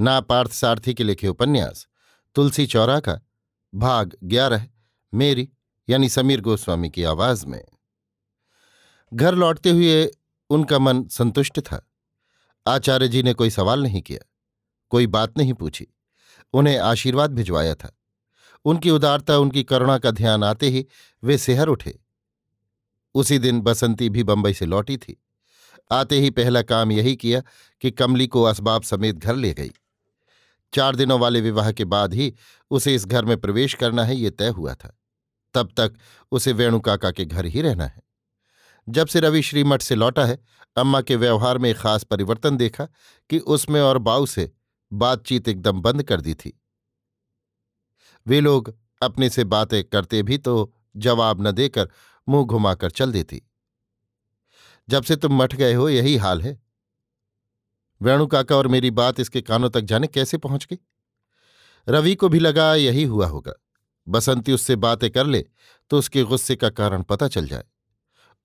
ना पार्थ सारथी के लिखे उपन्यास, तुलसी चौरा का, भाग ग्यारह, मेरी, यानी समीर गोस्वामी की आवाज़ में। घर लौटते हुए उनका मन संतुष्ट था। आचार्य जी ने कोई सवाल नहीं किया, कोई बात नहीं पूछी, उन्हें आशीर्वाद भिजवाया था। उनकी उदारता, उनकी करुणा का ध्यान आते ही वे सेहर उठे। उसी दिन बसंती भी बंबई से लौटी थी। आते ही पहला काम यही किया कि कमली को असबाब समेत घर ले गई। चार दिनों वाले विवाह के बाद ही उसे इस घर में प्रवेश करना है, ये तय हुआ था। तब तक उसे वेणुकाका के घर ही रहना है। जब से रवि श्रीमठ से लौटा है, अम्मा के व्यवहार में एक खास परिवर्तन देखा कि उसमें और बाऊ से बातचीत एकदम बंद कर दी थी। वे लोग अपने से बातें करते भी तो जवाब न देकर मुँह घुमाकर चल देती। जब से तुम मठ गए हो, यही हाल है। वेणु काका और मेरी बात इसके कानों तक जाने कैसे पहुँच गई? रवि को भी लगा यही हुआ होगा। बसंती उससे बातें कर ले तो उसके गुस्से का कारण पता चल जाए।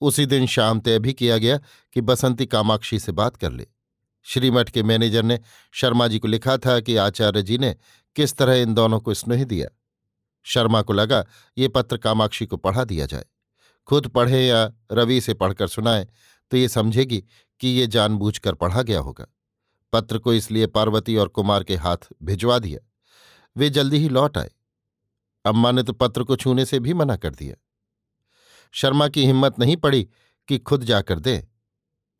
उसी दिन शाम तय भी किया गया कि बसंती कामाक्षी से बात कर ले। श्रीमठ के मैनेजर ने शर्मा जी को लिखा था कि आचार्य जी ने किस तरह इन दोनों को स्नेह दिया। शर्मा को लगा ये पत्र कामाक्षी को पढ़ा दिया जाए। खुद पढ़े या रवि से पढ़कर सुनाए तो ये समझेगी कि ये जानबूझकर पढ़ा गया होगा। पत्र को इसलिए पार्वती और कुमार के हाथ भिजवा दिया। वे जल्दी ही लौट आए। अम्मा ने तो पत्र को छूने से भी मना कर दिया। शर्मा की हिम्मत नहीं पड़ी कि खुद जाकर दे।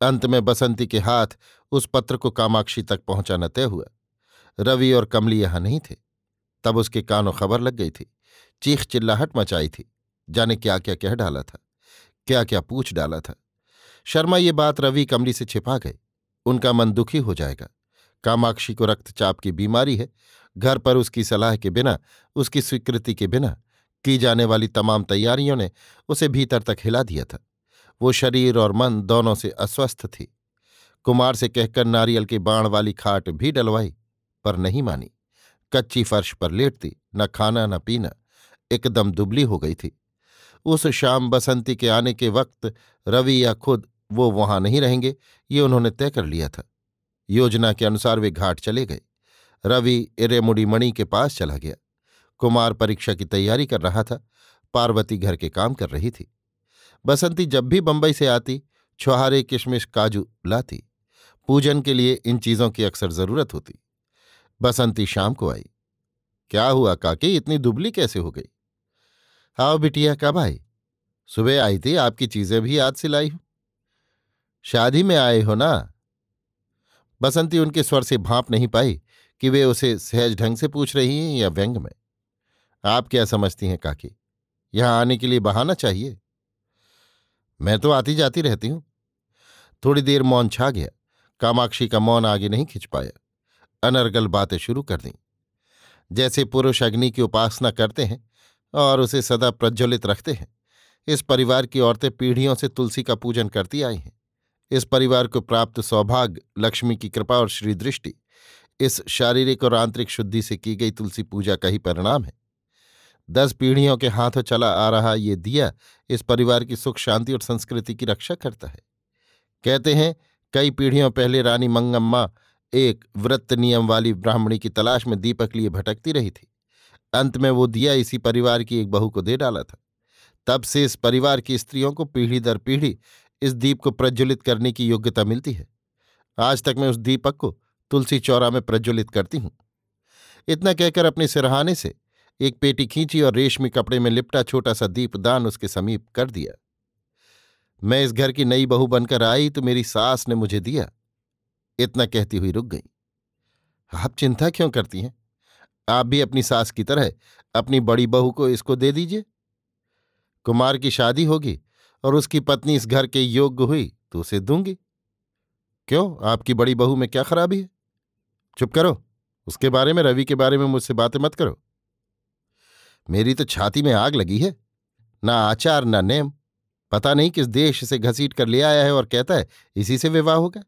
अंत में बसंती के हाथ उस पत्र को कामाक्षी तक पहुंचाना तय हुआ। रवि और कमली यहाँ नहीं थे। तब उसके कानों खबर लग गई थी। चीख चिल्लाहट मचाई थी। जाने क्या क्या कह डाला था। क्या क्या पूछ डाला था। शर्मा ये बात रवि कमली से छिपा गए उनका मन दुखी हो जाएगा। कामाक्षी को रक्तचाप की बीमारी है। घर पर उसकी सलाह के बिना, उसकी स्वीकृति के बिना, की जाने वाली तमाम तैयारियों ने उसे भीतर तक हिला दिया था। वो शरीर और मन दोनों से अस्वस्थ थी। कुमार से कहकर नारियल के बाण वाली खाट भी डलवाई, पर नहीं मानी। कच्ची फर्श पर लेटती, न खाना, न पीना, एकदम दुबली हो गई थी। उस शाम बसंती के आने के वक्त रवि या खुद वो वहाँ नहीं रहेंगे, ये उन्होंने तय कर लिया था। योजना के अनुसार वे घाट चले गए। रवि इरेमुड़ी मणि के पास चला गया। कुमार परीक्षा की तैयारी कर रहा था। पार्वती घर के काम कर रही थी। बसंती जब भी बंबई से आती, छुहारे, किशमिश, काजू लाती। पूजन के लिए इन चीज़ों की अक्सर ज़रूरत होती। बसंती शाम को आई। क्या हुआ काकी, इतनी दुबली कैसे हो गई? हाओ बिटिया, कब आई? सुबह आई थी, आपकी चीज़ें भी याद से लाई हूँ। शादी में आए हो ना? बसंती उनके स्वर से भाप नहीं पाई कि वे उसे सहज ढंग से पूछ रही हैं या व्यंग में। आप क्या समझती हैं काकी? यहाँ आने के लिए बहाना चाहिए। मैं तो आती जाती रहती हूँ। थोड़ी देर मौन छा गया। कामाक्षी का मौन आगे नहीं खिंच पाया। अनर्गल बातें शुरू कर दी। जैसे पुरुष अग्नि की उपासना करते हैं और उसे सदा प्रज्वलित रखते हैं, इस परिवार की औरतें पीढ़ियों से तुलसी का पूजन करती आई हैं। इस परिवार को प्राप्त सौभाग्य, लक्ष्मी की कृपा और श्री दृष्टि। इस शारीरिक और आंतरिक शुद्धि से की गई तुलसी पूजा का ही परिणाम है। दस पीढ़ियों के हाथों चला आ रहा ये दिया इस परिवार की सुख, शांति और संस्कृति की रक्षा करता है। कहते हैं, कई पीढ़ियों पहले रानी मंगम्मा एक व्रत नियम वाली ब्राह्मणी की तलाश में दीपक लिए भटकती रही थी। अंत में वो दिया इसी परिवार की एक बहू को दे डाला था। तब से इस परिवार की स्त्रियों को पीढ़ी दर पीढ़ी इस दीप को प्रज्वलित करने की योग्यता मिलती है। आज तक मैं उस दीपक को तुलसी चौरा में प्रज्वलित करती हूँ। इतना कहकर अपने सिरहाने से एक पेटी खींची और रेशमी कपड़े में लिपटा छोटा सा दीपदान उसके समीप कर दिया। मैं इस घर की नई बहू बनकर आई तो मेरी सास ने मुझे दिया। इतना कहती हुई रुक गई। आप चिंता क्यों करती हैं? आप भी अपनी सास की तरह अपनी बड़ी बहू को इसको दे दीजिए। कुमार की शादी होगी और उसकी पत्नी इस घर के योग्य हुई तो उसे दूँगी। क्यों? आपकी बड़ी बहू में क्या खराबी है? चुप करो। उसके बारे में, रवि के बारे में मुझसे बातें मत करो। मेरी तो छाती में आग लगी है। ना आचार, ना नेम। पता नहीं किस देश से घसीट कर ले आया है और कहता है, इसी से विवाह होगा।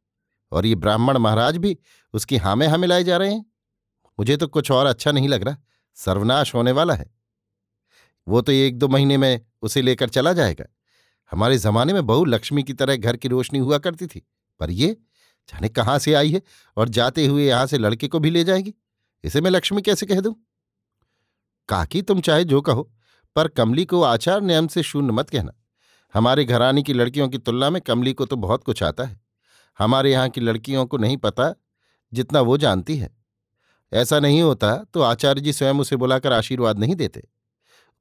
और ये ब्राह्मण महाराज भी उसकी हामे हामे लाए जा रहे हैं। मुझे तो कुछ और अच्छा नहीं लग रहा। सर्वनाश होने वाला है। वो तो एक दो महीने में उसे लेकर चला जाएगा। हमारे जमाने में बहु लक्ष्मी की तरह घर की रोशनी हुआ करती थी, पर ये जाने कहाँ से आई है और जाते हुए यहाँ से लड़के को भी ले जाएगी? इसे मैं लक्ष्मी कैसे कह दूँ? काकी, तुम चाहे जो कहो, पर कमली को आचार नियम से शून्य मत कहना। हमारे घरानी की लड़कियों की तुलना में कमली को तो बहुत कुछ आता है। हमारे यहाँ की लड़कियों को नहीं पता जितना वो जानती है। ऐसा नहीं होता तो आचार्य जी स्वयं उसे बुलाकर आशीर्वाद नहीं देते।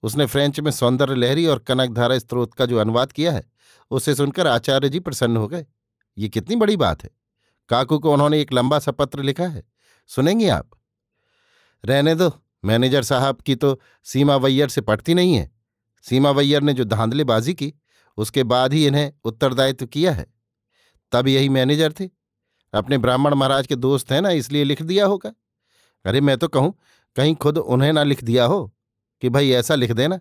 उसने फ्रेंच में सौंदर्य लहरी और कनकधारा स्त्रोत का जो अनुवाद किया है, उसे सुनकर आचार्य जी प्रसन्न हो गए। ये कितनी बड़ी बात है। काकू को उन्होंने एक लंबा सा पत्र लिखा है। सुनेंगे आप? रहने दो, मैनेजर साहब की तो सीमा वैयर से पटती नहीं है। सीमा वैयर ने जो धांधलेबाजी की, उसके बाद ही इन्हें उत्तरदायित्व किया है। तब यही मैनेजर थे। अपने ब्राह्मण महाराज के दोस्त हैं ना, इसलिए लिख दिया होगा। अरे, मैं तो कहूँ, कहीं खुद उन्हें ना लिख दिया हो। कि भाई ऐसा लिख देना,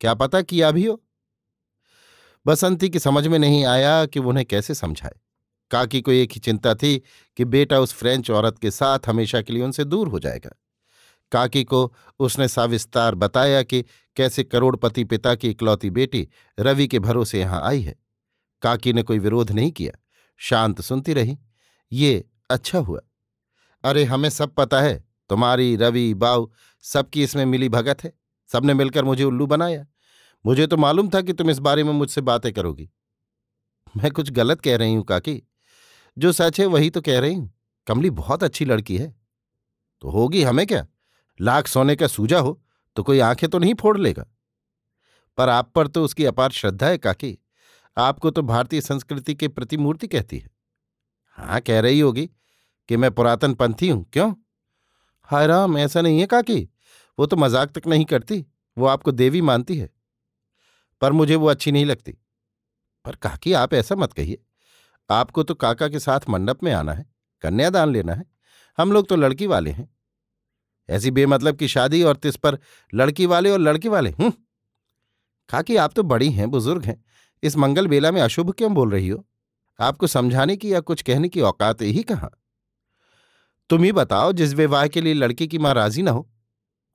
क्या पता किया भी हो। बसंती की समझ में नहीं आया कि उन्हें कैसे समझाए। काकी को एक ही चिंता थी कि बेटा उस फ्रेंच औरत के साथ हमेशा के लिए उनसे दूर हो जाएगा। काकी को उसने साविस्तार बताया कि कैसे करोड़पति पिता की इकलौती बेटी रवि के भरोसे यहाँ आई है। काकी ने कोई विरोध नहीं किया, शांत सुनती रही, ये अच्छा हुआ। अरे, हमें सब पता है, तुम्हारी, रवि, बाऊ, सबकी इसमें मिली भगत है। सबने मिलकर मुझे उल्लू बनाया। मुझे तो मालूम था कि तुम इस बारे में मुझसे बातें करोगी। मैं कुछ गलत कह रही हूँ, काकी। जो सच है, वही तो कह रही हूँ। कमली बहुत अच्छी लड़की है। तो होगी हमें क्या? लाख सोने का सूजा हो तो कोई आँखें तो नहीं फोड़ लेगा। पर आप पर तो उसकी अपार श्रद्धा है, काकी। आपको तो भारतीय संस्कृति के प्रतिमूर्ति कहती है। हाँ कह रही होगी कि मैं पुरातन पंथी हूँ। क्यों? हाय राम ऐसा नहीं है, काकी। वो तो मज़ाक तक नहीं करती, वो आपको देवी मानती है। पर मुझे वो अच्छी नहीं लगती। पर काकी, आप ऐसा मत कहिए। आपको तो काका के साथ मंडप में आना है, कन्यादान लेना है। हम लोग तो लड़की वाले हैं। ऐसी बेमतलब की शादी और तिस पर लड़की वाले और लड़के वाले, हूँ? काकी, आप तो बड़ी हैं, बुज़ुर्ग हैं। इस मंगल बेला में अशुभ क्यों बोल रही हो? आपको समझाने की या कुछ कहने की औकात ही कहाँ? तुम ही बताओ, जिस विवाह के लिए लड़की की माँ राज़ी ना हो।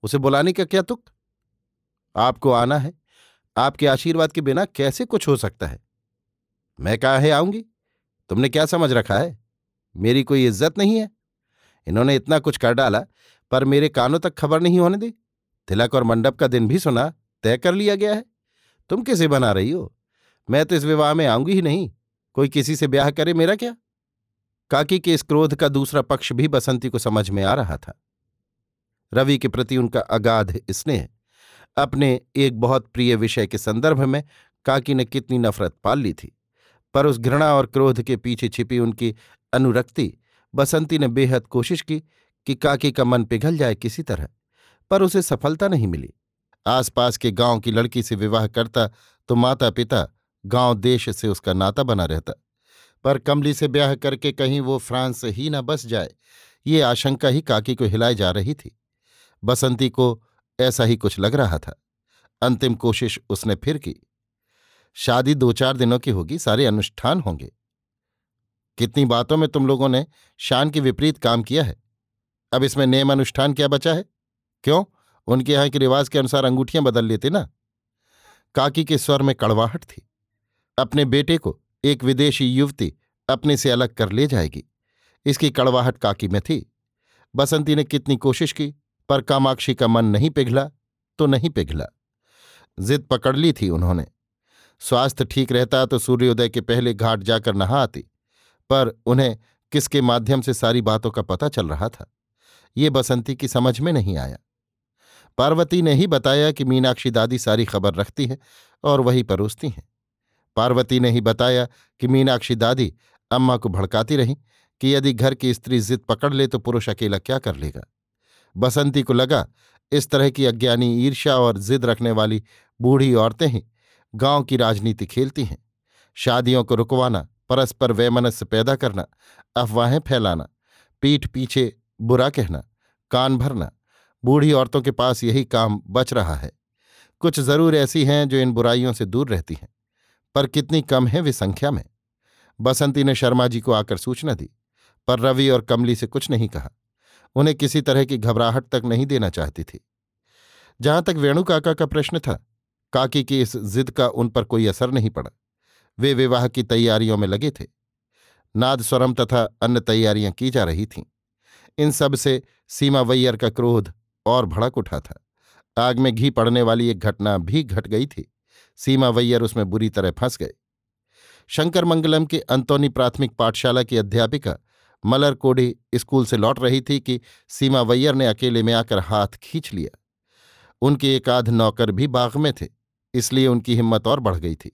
उसे बुलाने का क्या तुक? आपको आना है। आपके आशीर्वाद के बिना कैसे कुछ हो सकता है? मैं कहा है आऊँगी? तुमने क्या समझ रखा है? मेरी कोई इज़्ज़त नहीं है। इन्होंने इतना कुछ कर डाला, पर मेरे कानों तक खबर नहीं होने दी। तिलक और मंडप का दिन भी सुना, तय कर लिया गया है। तुम किसे बना रही हो? मैं तो इस विवाह में आऊँगी ही नहीं। कोई किसी से ब्याह करे मेरा क्या? काकी के इस क्रोध का दूसरा पक्ष भी बसंती को समझ में आ रहा था। रवि के प्रति उनका अगाध स्नेह। अपने एक बहुत प्रिय विषय के संदर्भ में काकी ने कितनी नफरत पाल ली थी। पर उस घृणा और क्रोध के पीछे छिपी उनकी अनुरक्ति, बसंती ने बेहद कोशिश की कि काकी का मन पिघल जाए किसी तरह, पर उसे सफलता नहीं मिली। आसपास के गाँव की लड़की से विवाह करता तो माता पिता गाँव देश से उसका नाता बना रहता। पर कमली से ब्याह करके कहीं वो फ्रांस ही न बस जाए, ये आशंका ही काकी को हिलाए जा रही थी। बसंती को ऐसा ही कुछ लग रहा था। अंतिम कोशिश उसने फिर की। शादी दो चार दिनों की होगी, सारे अनुष्ठान होंगे। कितनी बातों में तुम लोगों ने शान के विपरीत काम किया है। अब इसमें नेम अनुष्ठान क्या बचा है? क्यों? उनके यहाँ के रिवाज के अनुसार अंगूठियाँ बदल लेते ना। काकी के स्वर में कड़वाहट थी। अपने बेटे को एक विदेशी युवती अपने से अलग कर ले जाएगी। इसकी कड़वाहट काकी में थी। बसंती ने कितनी कोशिश की? पर कामाक्षी का मन नहीं पिघला तो नहीं पिघला। जिद पकड़ ली थी उन्होंने। स्वास्थ्य ठीक रहता तो सूर्योदय के पहले घाट जाकर नहा आती, पर उन्हें किसके माध्यम से सारी बातों का पता चल रहा था? ये बसंती की समझ में नहीं आया। पार्वती ने ही बताया कि मीनाक्षी दादी सारी खबर रखती है और वही परोसती हैं। पार्वती ने ही बताया कि मीनाक्षी दादी अम्मा को भड़काती रहीं कि यदि घर की स्त्री जिद पकड़ ले तो पुरुष अकेला क्या कर लेगा? बसंती को लगा, इस तरह की अज्ञानी ईर्ष्या और जिद रखने वाली बूढ़ी औरतें ही गाँव की राजनीति खेलती हैं। शादियों को रुकवाना, परस्पर वैमनस्य पैदा करना, अफवाहें फैलाना, पीठ पीछे बुरा कहना, कान भरना, बूढ़ी औरतों के पास यही काम बच रहा है। कुछ ज़रूर ऐसी हैं जो इन बुराइयों से दूर रहती हैं, पर कितनी कम है वे संख्या में। बसंती ने शर्मा जी को आकर सूचना दी, पर रवि और कमली से कुछ नहीं कहा। उन्हें किसी तरह की घबराहट तक नहीं देना चाहती थी। जहाँ तक वेणु काका का प्रश्न था, काकी की इस जिद का उन पर कोई असर नहीं पड़ा। वे विवाह की तैयारियों में लगे थे। नाद स्वरम तथा अन्य तैयारियाँ की जा रही थीं। इन सबसे सीमा वैयर का क्रोध और भड़क उठा था। आग में घी पड़ने वाली एक घटना भी घट गई थी। सीमा वैयर उसमें बुरी तरह फंस गए। शंकर मंगलम के अंतोनी प्राथमिक पाठशाला की अध्यापिका मलर कोढ़ी स्कूल से लौट रही थी कि सीमा वैयर ने अकेले में आकर हाथ खींच लिया। उनके एक आध नौकर भी बाग में थे, इसलिए उनकी हिम्मत और बढ़ गई थी।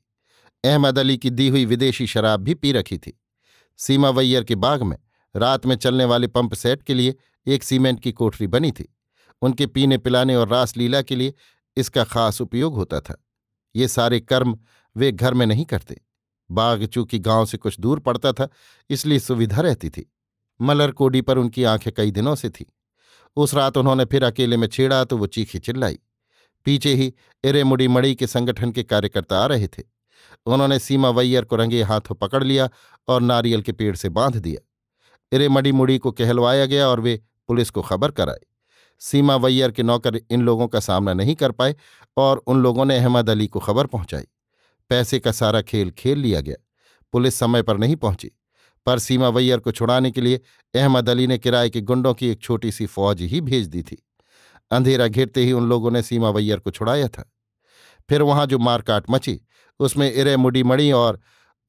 अहमद अली की दी हुई विदेशी शराब भी पी रखी थी। सीमा वैयर के बाग में रात में चलने वाले पंप सेट के लिए एक सीमेंट की कोठरी बनी थी। उनके पीने पिलाने और रासलीला के लिए इसका खास उपयोग होता था। ये सारे कर्म वे घर में नहीं करते। बाग चूँकि गाँव से कुछ दूर पड़ता था, इसलिए सुविधा रहती थी। मलर कोडी पर उनकी आँखें कई दिनों से थी। उस रात उन्होंने फिर अकेले में छेड़ा तो वो चीखी चिल्लाई। पीछे ही इरे मुड़ी के संगठन के कार्यकर्ता आ रहे थे। उन्होंने सीमा वैयर को रंगे हाथों पकड़ लिया और नारियल के पेड़ से बाँध दिया। इरे मड़ी मुड़ी को कहलवाया गया और वे पुलिस को खबर कराए सीमा वैयर के नौकर इन लोगों का सामना नहीं कर पाए और उन लोगों ने अहमद अली को खबर पहुंचाई। पैसे का सारा खेल खेल लिया गया। पुलिस समय पर नहीं पहुँची। पर सीमा वैयर को छुड़ाने के लिए अहमद अली ने किराए के गुंडों की एक छोटी सी फौज ही भेज दी थी। अंधेरा घिरते ही उन लोगों ने सीमा वैयर को छुड़ाया था। फिर वहाँ जो मारकाट मची, उसमें इरे मुडी मड़ी और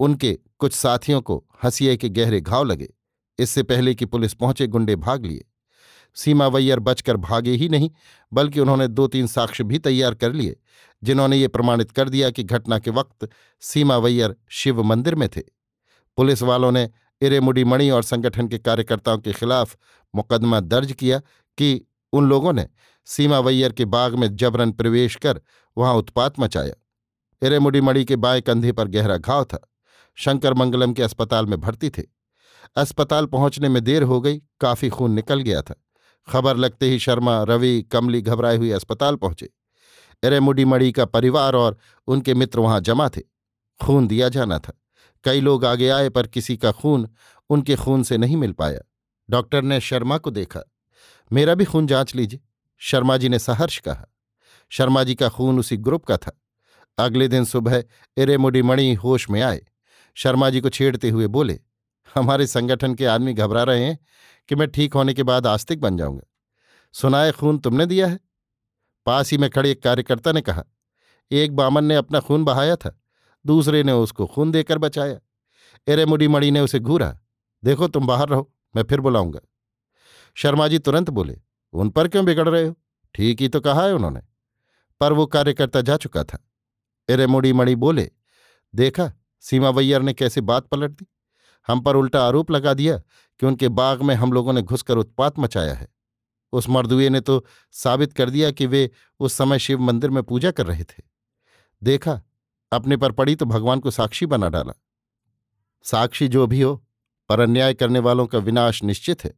उनके कुछ साथियों को हंसिए के गहरे घाव लगे। इससे पहले कि पुलिस पहुँचे, गुंडे भाग लिए। सीमा वैयर बचकर भागे ही नहीं, बल्कि उन्होंने दो तीन साक्ष्य भी तैयार कर लिए, जिन्होंने ये प्रमाणित कर दिया कि घटना के वक्त सीमा वैयर शिव मंदिर में थे। पुलिस वालों ने इरेमुडी मणि और संगठन के कार्यकर्ताओं के खिलाफ मुकदमा दर्ज किया कि उन लोगों ने सीमा वैयर के बाग में जबरन प्रवेश कर वहाँ उत्पात मचाया। इरेमुडी मणि के बाएँ कंधे पर गहरा घाव था। शंकर मंगलम के अस्पताल में भर्ती थे। अस्पताल पहुँचने में देर हो गई, काफ़ी खून निकल गया था। खबर लगते ही शर्मा, रवि, कमली घबराए हुए अस्पताल पहुँचे। एरेमुडी मड़ी का परिवार और उनके मित्र वहाँ जमा थे। खून दिया जाना था। कई लोग आगे आए, पर किसी का खून उनके खून से नहीं मिल पाया। डॉक्टर ने शर्मा को देखा। मेरा भी खून जाँच लीजिए, शर्मा जी ने सहर्ष कहा। शर्मा जी का खून उसी ग्रुप का था। अगले दिन सुबह इरेमुडी मणि होश में आए। शर्मा जी को छेड़ते हुए बोले, हमारे संगठन के आदमी घबरा रहे हैं कि मैं ठीक होने के बाद आस्तिक बन जाऊँगा। सुनाए खून तुमने दिया है? पास ही में खड़े एक कार्यकर्ता ने कहा, एक बामन ने अपना खून बहाया था। दूसरे ने उसको खून देकर बचाया। एरे मुड़ी मड़ी ने उसे घूरा। देखो तुम बाहर रहो, मैं फिर बुलाऊँगा। शर्मा जी तुरंत बोले, उन पर क्यों बिगड़ रहे हो? ठीक ही तो कहा है उन्होंने। पर वो कार्यकर्ता जा चुका था। एरे मुड़ी मड़ी बोले, देखा, सीमा वैयर ने कैसे बात पलट दी। हम पर उल्टा आरोप लगा दिया कि उनके बाग में हम लोगों ने घुसकर उत्पात मचाया है। उस मर्दुए ने तो साबित कर दिया कि वे उस समय शिव मंदिर में पूजा कर रहे थे। देखा अपने पर पड़ी तो भगवान को साक्षी बना डाला। साक्षी जो भी हो, पर अन्याय करने वालों का विनाश निश्चित है।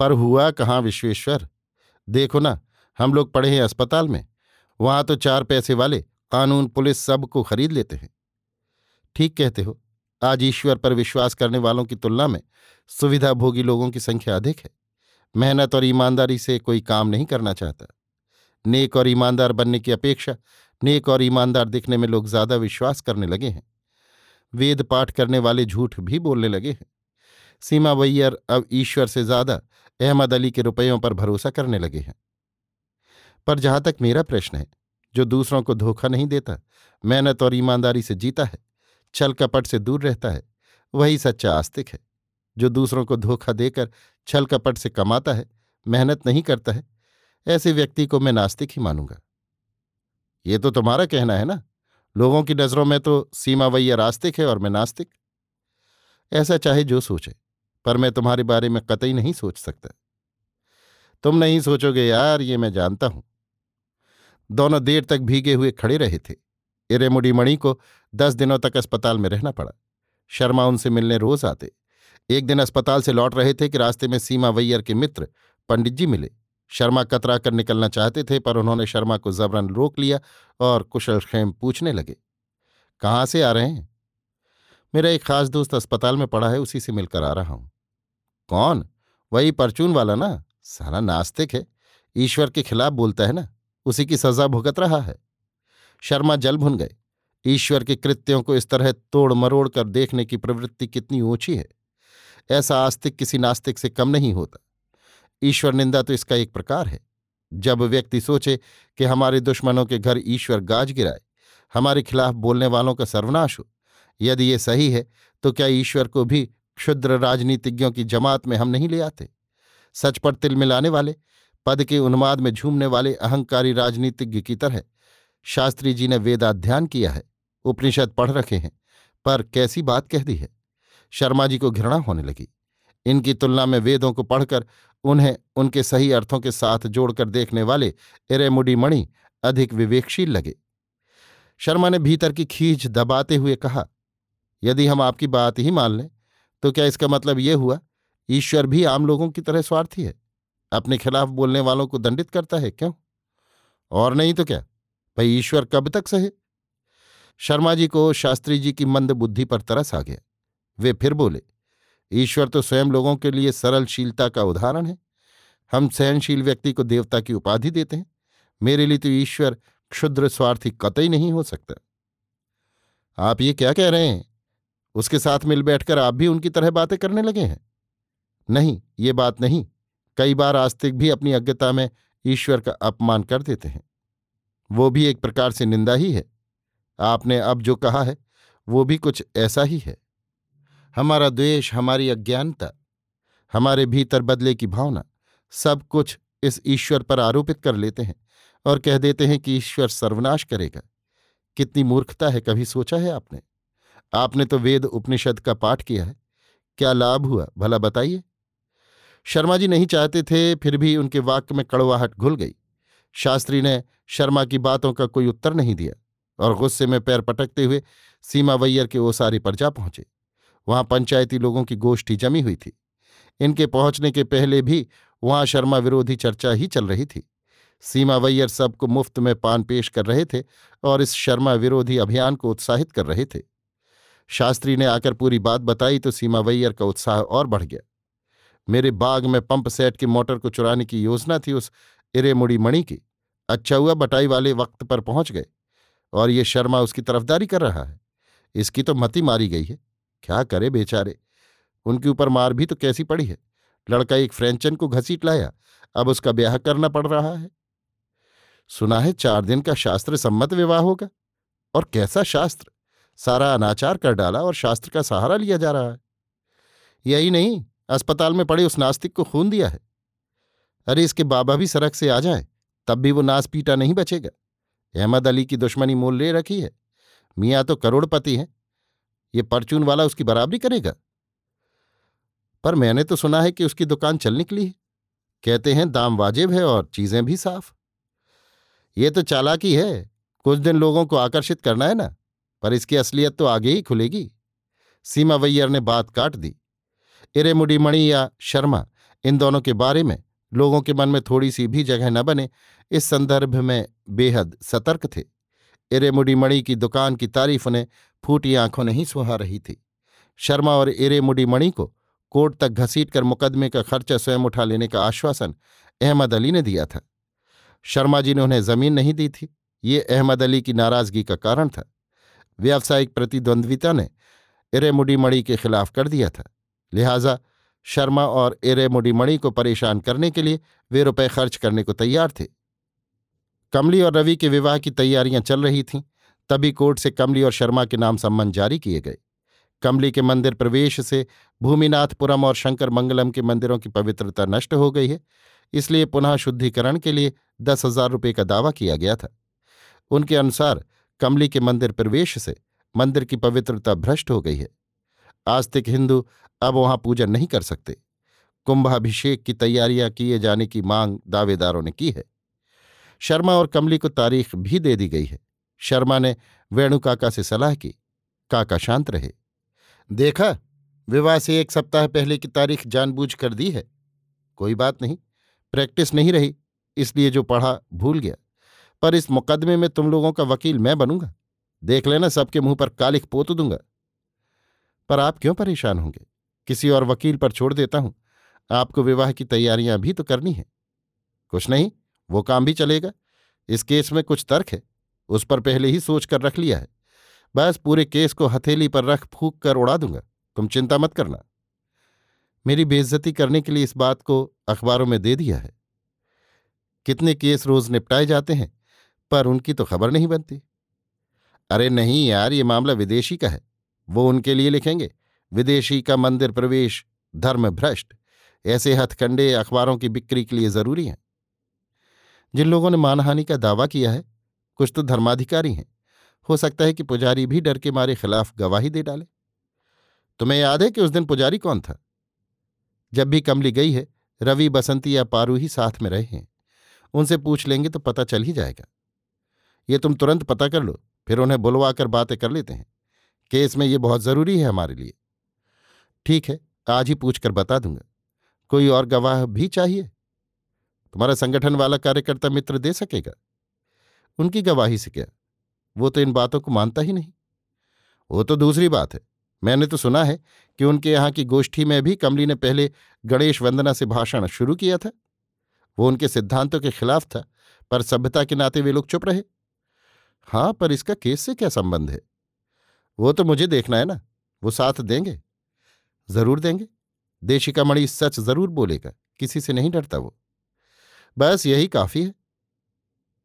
पर हुआ कहाँ विश्वेश्वर? देखो ना, हम लोग पढ़े हैं अस्पताल में। वहाँ तो चार पैसे वाले, कानून, पुलिस सबको खरीद लेते हैं। ठीक कहते हो, आज ईश्वर पर विश्वास करने वालों की तुलना में सुविधाभोगी लोगों की संख्या अधिक है। मेहनत और ईमानदारी से कोई काम नहीं करना चाहता। नेक और ईमानदार बनने की अपेक्षा नेक और ईमानदार दिखने में लोग ज़्यादा विश्वास करने लगे हैं। वेद पाठ करने वाले झूठ भी बोलने लगे हैं। सीमा वैयर अब ईश्वर से ज़्यादा अहमद अली के रुपयों पर भरोसा करने लगे हैं। पर जहाँ तक मेरा प्रश्न है, जो दूसरों को धोखा नहीं देता, मेहनत और ईमानदारी से जीता है, छल कपट से दूर रहता है, वही सच्चा आस्तिक है। जो दूसरों को धोखा देकर छल कपट से कमाता है, मेहनत नहीं करता है, ऐसे व्यक्ति को मैं नास्तिक ही मानूँगा। ये तो तुम्हारा कहना है ना? लोगों की नज़रों में तो सीमा वैया रास्तिक है और मैं नास्तिक। ऐसा चाहे जो सोचे, पर मैं तुम्हारे बारे में कतई नहीं सोच सकता। तुम नहीं सोचोगे, यार, ये मैं जानता हूँ। दोनों देर तक भीगे हुए खड़े रहे थे। इरेमुडी मणि को दस दिनों तक अस्पताल में रहना पड़ा। शर्मा उनसे मिलने रोज आते। एक दिन अस्पताल से लौट रहे थे कि रास्ते में सीमा वैयर के मित्र पंडित जी मिले। शर्मा कतरा कर निकलना चाहते थे, पर उन्होंने शर्मा को जबरन रोक लिया और कुशल खेम पूछने लगे, कहाँ से आ रहे हैं? मेरा एक खास दोस्त अस्पताल में पड़ा है, उसी से मिलकर आ रहा हूँ. कौन? वही परचून वाला ना? सारा नास्तिक है, ईश्वर के खिलाफ बोलता है ना, उसी की सजा भुगत रहा है। शर्मा जल भुन गए, ईश्वर के कृत्यों को इस तरह तोड़ मरोड़ कर देखने की प्रवृत्ति कितनी ऊँची है, ऐसा आस्तिक किसी नास्तिक से कम नहीं होता। ईश्वर निंदा तो इसका एक प्रकार है। जब व्यक्ति सोचे कि हमारे दुश्मनों के घर ईश्वर गाज गिराए, हमारे खिलाफ बोलने वालों का सर्वनाश हो, यदि ये सही है तो क्या ईश्वर को भी क्षुद्र राजनीतिज्ञों की जमात में हम नहीं ले आते? सच पर तिल मिलाने वाले, पद के उन्माद में झूमने वाले अहंकारी राजनीतिज्ञ की तरह, शास्त्री जी ने वेदाध्यान किया है, उपनिषद पढ़ रखे हैं, पर कैसी बात कह दी है? शर्मा जी को घृणा होने लगी। इनकी तुलना में वेदों को पढ़कर उन्हें उनके सही अर्थों के साथ जोड़कर देखने वाले इरेमुडी मणि अधिक विवेकशील लगे। शर्मा ने भीतर की खींच दबाते हुए कहा, यदि हम आपकी बात ही मान लें तो क्या इसका मतलब ये हुआ, ईश्वर भी आम लोगों की तरह स्वार्थी है? अपने खिलाफ बोलने वालों को दंडित करता है क्यों? और नहीं तो क्या? भाई ईश्वर कब तक सहे? शर्मा जी को शास्त्री जी की मंद बुद्धि पर तरस आ गया। वे फिर बोले ईश्वर तो स्वयं लोगों के लिए सरलशीलता का उदाहरण है। हम सहनशील व्यक्ति को देवता की उपाधि देते हैं। मेरे लिए तो ईश्वर क्षुद्र स्वार्थी कतई नहीं हो सकता। आप ये क्या कह रहे हैं? उसके साथ मिल बैठकर आप भी उनकी तरह बातें करने लगे हैं। नहीं, ये बात नहीं। कई बार आस्तिक भी अपनी अज्ञता में ईश्वर का अपमान कर देते हैं। वो भी एक प्रकार से निंदा ही है। आपने अब जो कहा है, वो भी कुछ ऐसा ही है। हमारा द्वेष, हमारी अज्ञानता, हमारे भीतर बदले की भावना, सब कुछ इस ईश्वर पर आरोपित कर लेते हैं और कह देते हैं कि ईश्वर सर्वनाश करेगा। कितनी मूर्खता है, कभी सोचा है आपने? आपने तो वेद उपनिषद का पाठ किया है। क्या लाभ हुआ, भला बताइए? शर्मा जी नहीं चाहते थे, फिर भी उनके वाक्य में कड़वाहट घुल गई। शास्त्री ने शर्मा की बातों का कोई उत्तर नहीं दिया और गुस्से में पैर पटकते हुए सीमा वैयर के ओसारी पर जा पहुँचे। वहाँ पंचायती लोगों की गोष्ठी जमी हुई थी। इनके पहुँचने के पहले भी वहाँ शर्मा विरोधी चर्चा ही चल रही थी। सीमा वैयर सबको मुफ़्त में पान पेश कर रहे थे और इस शर्मा विरोधी अभियान को उत्साहित कर रहे थे। शास्त्री ने आकर पूरी बात बताई तो सीमा वैयर का उत्साह और बढ़ गया। मेरे बाग में पंप सेट की मोटर को चुराने की योजना थी उस इरेमुड़ी मणि की। अच्छा हुआ बटाई वाले वक्त पर पहुँच गए और ये शर्मा उसकी तरफदारी कर रहा है। इसकी तो मती मारी गई है। क्या करे बेचारे? उनके ऊपर मार भी तो कैसी पड़ी है? लड़का एक फ्रेंचन को घसीट लाया, अब उसका ब्याह करना पड़ रहा है। सुना है चार दिन का शास्त्र सम्मत विवाह होगा। और कैसा शास्त्र? सारा अनाचार कर डाला और शास्त्र का सहारा लिया जा रहा है। यही नहीं, अस्पताल में पड़े उस नास्तिक को खून दिया है। अरे इसके बाबा भी सड़क से आ जाए, तब भी वो नास पीटा नहीं बचेगा। अहमद अली की दुश्मनी मोल ले रखी है। मियाँ तो करोड़पति हैं। ये परचून वाला उसकी बराबरी करेगा। पर मैंने तो सुना है कि उसकी दुकान चल निकली है। कहते हैं दाम वाजिब है और चीज़ें भी साफ़। ये तो चालाकी है। कुछ दिन लोगों को आकर्षित करना है ना, पर इसकी असलियत तो आगे ही खुलेगी। सीमा वैयर ने बात काट दी। इरेमुडी मणि या शर्मा, इन दोनों के बारे में लोगों के मन में थोड़ी सी भी जगह न बने, इस संदर्भ में बेहद सतर्क थे। इरेमुडी मणि की दुकान की तारीफ़ उन्हें फूटी आँखों नहीं सुहा रही थी। शर्मा और इरेमुडी मणि को कोर्ट तक घसीट कर मुकदमे का खर्चा स्वयं उठा लेने का आश्वासन अहमद अली ने दिया था। शर्मा जी ने उन्हें ज़मीन नहीं दी थी। ये अहमद अली की नाराज़गी का कारण था। व्यावसायिक प्रतिद्वंद्विता ने इरेमुडी मणि के खिलाफ कर दिया था। लिहाजा शर्मा और इरेमुडी मणि को परेशान करने के लिए वे रुपए खर्च करने को तैयार थे। कमली और रवि के विवाह की तैयारियाँ चल रही थीं। तभी कोर्ट से कमली और शर्मा के नाम सम्मन जारी किए गए। कमली के मंदिर प्रवेश से भूमिनाथपुरम और शंकर मंगलम के मंदिरों की पवित्रता नष्ट हो गई है। इसलिए पुनः शुद्धिकरण के लिए दस हज़ार रुपये का दावा किया गया था। उनके अनुसार कमली के मंदिर प्रवेश से मंदिर की पवित्रता भ्रष्ट हो गई है। आस्तिक हिंदू अब वहाँ पूजन नहीं कर सकते। कुंभाभिषेक की तैयारियाँ किए जाने की मांग दावेदारों ने की है। शर्मा और कमली को तारीख भी दे दी गई है। शर्मा ने वेणु काका से सलाह की। काका शांत रहे। देखा, विवाह से एक सप्ताह पहले की तारीख जानबूझ कर दी है। कोई बात नहीं, प्रैक्टिस नहीं रही, इसलिए जो पढ़ा भूल गया। पर इस मुकदमे में तुम लोगों का वकील मैं बनूँगा। देख लेना, सबके मुँह पर कालिख पोत दूँगा। पर आप क्यों परेशान होंगे? किसी और वकील पर छोड़ देता हूँ। आपको विवाह की तैयारियाँ भी तो करनी है। कुछ नहीं, वो काम भी चलेगा। इस केस में कुछ तर्क है। उस पर पहले ही सोच कर रख लिया है। बस पूरे केस को हथेली पर रख फूक कर उड़ा दूँगा। तुम चिंता मत करना। मेरी बेइज्जती करने के लिए इस बात को अखबारों में दे दिया है। कितने केस रोज निपटाए जाते हैं, पर उनकी तो खबर नहीं बनती। अरे नहीं यार, ये मामला विदेशी का है। वो उनके लिए लिखेंगे, विदेशी का मंदिर प्रवेश, धर्म भ्रष्ट। ऐसे हथकंडे अखबारों की बिक्री के लिए ज़रूरी हैं। जिन लोगों ने मानहानि का दावा किया है कुछ तो धर्माधिकारी हैं। हो सकता है कि पुजारी भी डर के मारे खिलाफ गवाही दे डाले। तुम्हें याद है कि उस दिन पुजारी कौन था? जब भी कमली गई है, रवि, बसंती या पारू ही साथ में रहे हैं। उनसे पूछ लेंगे तो पता चल ही जाएगा। ये तुम तुरंत पता कर लो, फिर उन्हें बुलवा कर बातें कर लेते हैं। केस में ये बहुत ज़रूरी है हमारे लिए। ठीक है, आज ही पूछकर बता दूँगा। कोई और गवाह भी चाहिए? तुम्हारा संगठन वाला कार्यकर्ता मित्र दे सकेगा? उनकी गवाही से क्या? वो तो इन बातों को मानता ही नहीं। वो तो दूसरी बात है। मैंने तो सुना है कि उनके यहाँ की गोष्ठी में भी कमली ने पहले गणेश वंदना से भाषण शुरू किया था। वो उनके सिद्धांतों के खिलाफ था, पर सभ्यता के नाते वे लोग चुप रहे। हाँ पर इसका केस से क्या संबंध है? वो तो मुझे देखना है ना। वो साथ देंगे? ज़रूर देंगे। देशिका मणि सच ज़रूर बोलेगा। किसी से नहीं डरता वो। बस यही काफ़ी है।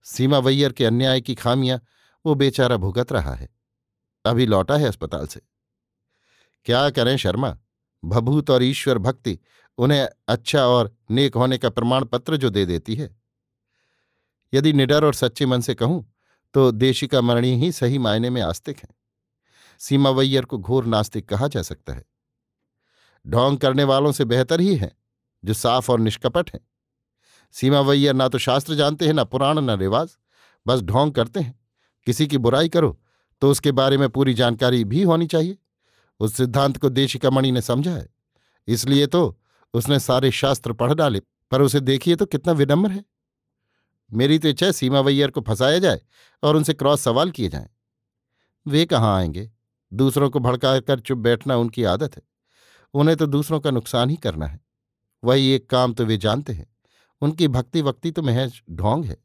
सीमा वैयर के अन्याय की खामियाँ, वो बेचारा भुगत रहा है। अभी लौटा है अस्पताल से। क्या करें शर्मा? भभूत और ईश्वर भक्ति उन्हें अच्छा और नेक होने का प्रमाण पत्र जो दे देती है। यदि निडर और सच्चे मन से कहूँ तो देशिका मरणी ही सही मायने में आस्तिक हैं। सीमावैयर को घोर नास्तिक कहा जा सकता है। ढोंग करने वालों से बेहतर ही है, जो साफ़ और निष्कपट हैं। सीमावैयर ना तो शास्त्र जानते हैं, ना पुराण, न रिवाज। बस ढोंग करते हैं। किसी की बुराई करो तो उसके बारे में पूरी जानकारी भी होनी चाहिए। उस सिद्धांत को देशिका मणि ने समझा है। इसलिए तो उसने सारे शास्त्र पढ़ डाले, पर उसे देखिए तो कितना विनम्र है। मेरी तो इच्छा है सीमा वैयर को फंसाया जाए और उनसे क्रॉस सवाल किए जाएँ। वे कहाँ आएँगे? दूसरों को भड़का कर चुप बैठना उनकी आदत है। उन्हें तो दूसरों का नुकसान ही करना है। वही एक काम तो वे जानते हैं। उनकी भक्ति वक्ति तो महज ढोंग है।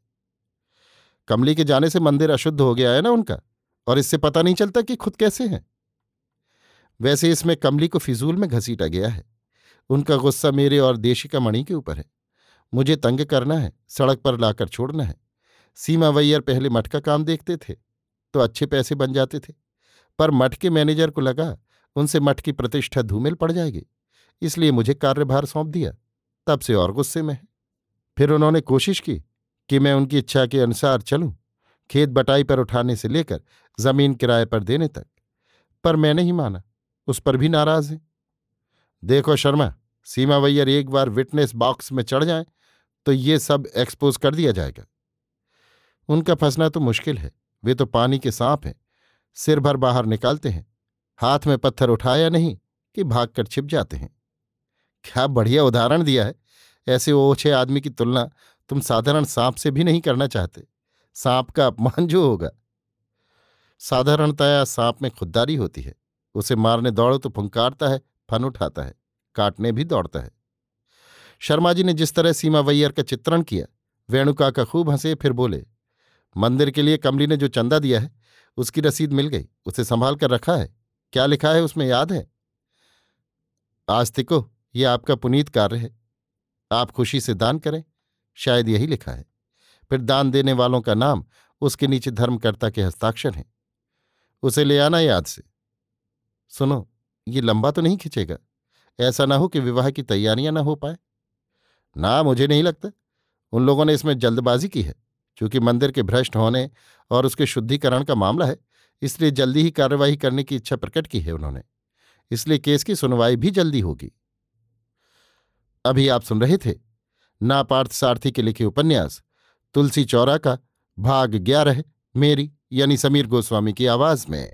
कमली के जाने से मंदिर अशुद्ध हो गया है ना उनका? और इससे पता नहीं चलता कि खुद कैसे हैं। वैसे इसमें कमली को फिजूल में घसीटा गया है। उनका गुस्सा मेरे और देशिका मणि के ऊपर है। मुझे तंग करना है, सड़क पर लाकर छोड़ना है। सीमा वैयर पहले मठ का काम देखते थे तो अच्छे पैसे बन जाते थे। पर मठ के मैनेजर को लगा, उनसे मठ की प्रतिष्ठा धूमिल पड़ जाएगी। इसलिए मुझे कार्यभार सौंप दिया। तब से और गुस्से में है। फिर उन्होंने कोशिश की कि मैं उनकी इच्छा के अनुसार चलूँ, खेत बटाई पर उठाने से लेकर ज़मीन किराए पर देने तक। पर मैं नहीं माना, उस पर भी नाराज़ है। देखो शर्मा, सीमा वैयर एक बार विटनेस बॉक्स में चढ़ जाए तो ये सब एक्सपोज कर दिया जाएगा। उनका फंसना तो मुश्किल है, वे तो पानी के सांप हैं, सिर भर बाहर निकालते हैं, हाथ में पत्थर उठाया नहीं कि भागकर छिप जाते हैं। क्या बढ़िया उदाहरण दिया है ऐसे ओछे आदमी की तुलना तुम साधारण सांप से भी नहीं करना चाहते। सांप का अपमान जो होगा। साधारणतया सांप में खुददारी होती है। उसे मारने दौड़ो तो फुंकारता है, फन उठाता है, काटने भी दौड़ता है। शर्मा जी ने जिस तरह सीमा वैयर का चित्रण किया, वेणुका का खूब हंसे, फिर बोले, मंदिर के लिए कमली ने जो चंदा दिया है, उसकी रसीद मिल गई, उसे संभाल कर रखा है। क्या लिखा है उसमें, याद है? आस्तिको, ये आपका पुनीत कार्य है। आप खुशी से दान करें, शायद यही लिखा है। फिर दान देने वालों का नाम उसके नीचे धर्मकर्ता के हस्ताक्षर हैं। उसे ले आना याद से। सुनो, ये लंबा तो नहीं खिंचेगा। ऐसा ना हो कि विवाह की तैयारियाँ ना हो पाए। ना, मुझे नहीं लगता। उन लोगों ने इसमें जल्दबाजी की है, क्योंकि मंदिर के भ्रष्ट होने और उसके शुद्धिकरण का मामला है, इसलिए जल्दी ही कार्यवाही करने की इच्छा प्रकट की है उन्होंने। इसलिए केस की सुनवाई भी जल्दी होगी। अभी आप सुन रहे थे नापार्थ सारथी के लिखे उपन्यास, तुलसी चौरा का भाग ग्यारह, मेरी यानी समीर गोस्वामी की आवाज़ में।